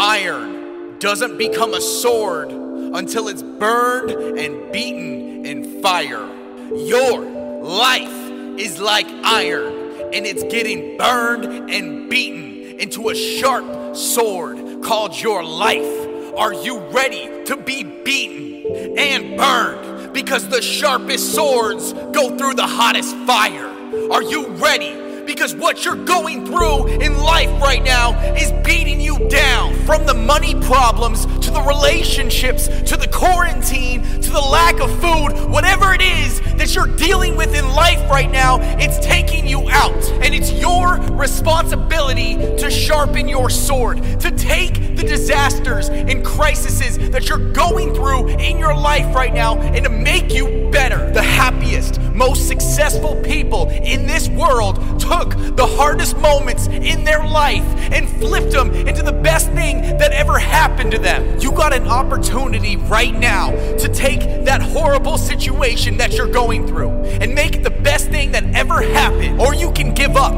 Iron doesn't become a sword until it's burned and beaten in fire. Your life is like iron and it's getting burned and beaten into a sharp sword called your life. Are you ready to be beaten and burned? Because the sharpest swords go through the hottest fire. Are you ready? Because what you're going through in life right now is beating you down. From the money problems to the relationships to the quarantine to the lack of food, whatever it is that you're dealing with in life right now, it's taking you out. And it's your responsibility to sharpen your sword, to take the disasters and crises that you're going through in your life right now and to make you better. The happiest, most successful people in this world took the hardest moments in their life and flipped them into the best thing that ever happened to them. You got an opportunity right now to take that horrible situation that you're going through and make it the best thing that ever happened. Or you can give up.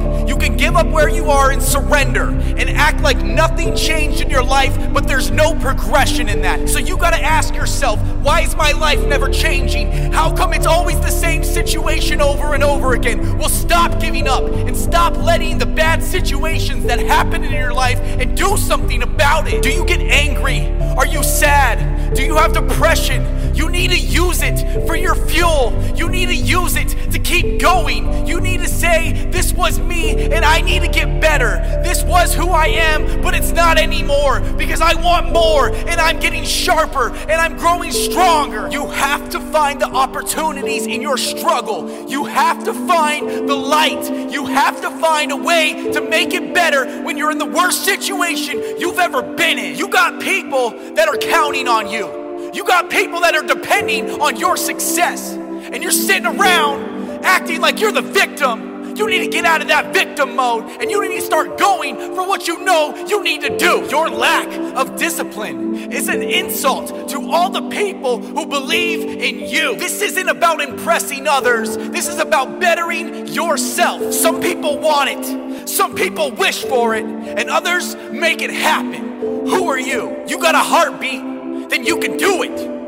Give up where you are and surrender and act like nothing changed in your life, but there's no progression in that. So you got to ask yourself, why is my life never changing? How come it's always the same situation over and over again? Well, stop giving up and stop letting the bad situations that happen in your life and do something about it. Do you get angry? Are you sad? Do you have depression? You need to use it for your fuel. Keep going. You need to say, This was me and I need to get better. This was who I am, but it's not anymore because I want more and I'm getting sharper and I'm growing stronger. You have to find the opportunities in your struggle. You have to find the light. You have to find a way to make it better when you're in the worst situation you've ever been in. You got people that are counting on you. You got people that are depending on your success. And you're sitting around acting like you're the victim you need to get out of that victim mode and you need to start going for what you know you need to do. Your lack of discipline is an insult to all the people who believe in you. This isn't about impressing others, this is about bettering yourself. Some people want it, some people wish for it, and others make it happen. Who are you? You got a heartbeat, then you can do it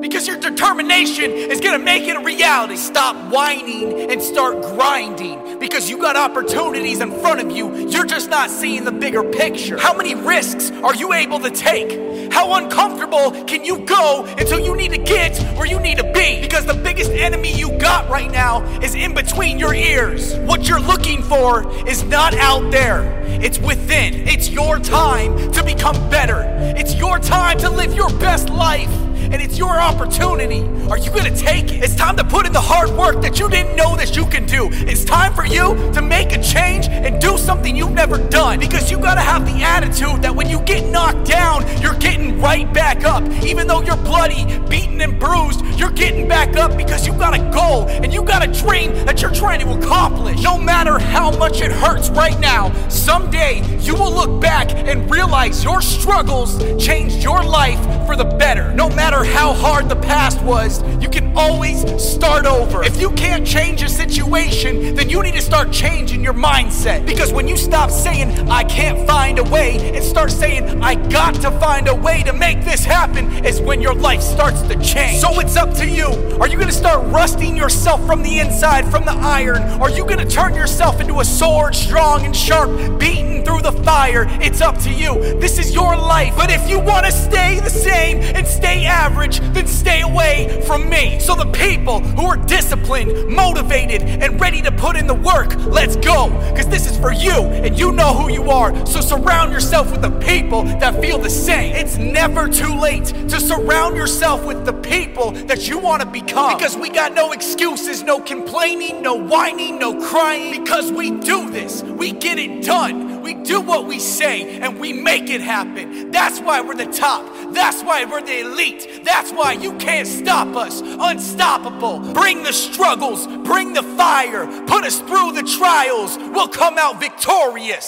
because your determination is gonna make it a reality. Stop whining and start grinding because you got opportunities in front of you. You're just not seeing the bigger picture. How many risks are you able to take? How uncomfortable can you go until you need to get where you need to be? Because the biggest enemy you got right now is in between your ears. What you're looking for is not out there, it's within. It's your time to become better, it's your time to live your best life and it's your opportunity. Are you gonna take it? It's time to put in the hard work that you didn't know that you can do. It's time for you to make a change and do something you've never done because you gotta have the attitude that when you get knocked down, you're getting right back up. Even though you're bloody, beaten, and bruised, you're getting back up because you've got a goal and you got a dream that you're trying to accomplish. No matter how much it hurts right now, someday you will look back and realize your struggles changed your life for the better. No matter how hard the past was, you can always start over. If you can't change a situation, then you need to start changing your mindset. Because when you stop saying, I can't find a way, and start saying, I got to find a way to make this happen, is when your life starts to change. So it's up to you. Are you gonna start rusting yourself from the inside, from the iron? Are you gonna turn yourself into a sword, strong and sharp, beaten through the fire? It's up to you. This is your life. But if you wanna stay the same and stay average, then stay away from me. So the people who are disciplined, motivated, and ready to put in the work, let's go. Because this is for you, and you know who you are. So surround yourself with the people that feel the same. It's never too late to surround yourself with the people that you want to become. Because we got no excuses, no complaining, no whining, no crying. Because we do this, we get it done. We do what we say, and we make it happen. That's why we're the top. That's why we're the elite. That's why you can't stop us. Unstoppable. Bring the struggles, bring the fire, put us through the trials. We'll come out victorious.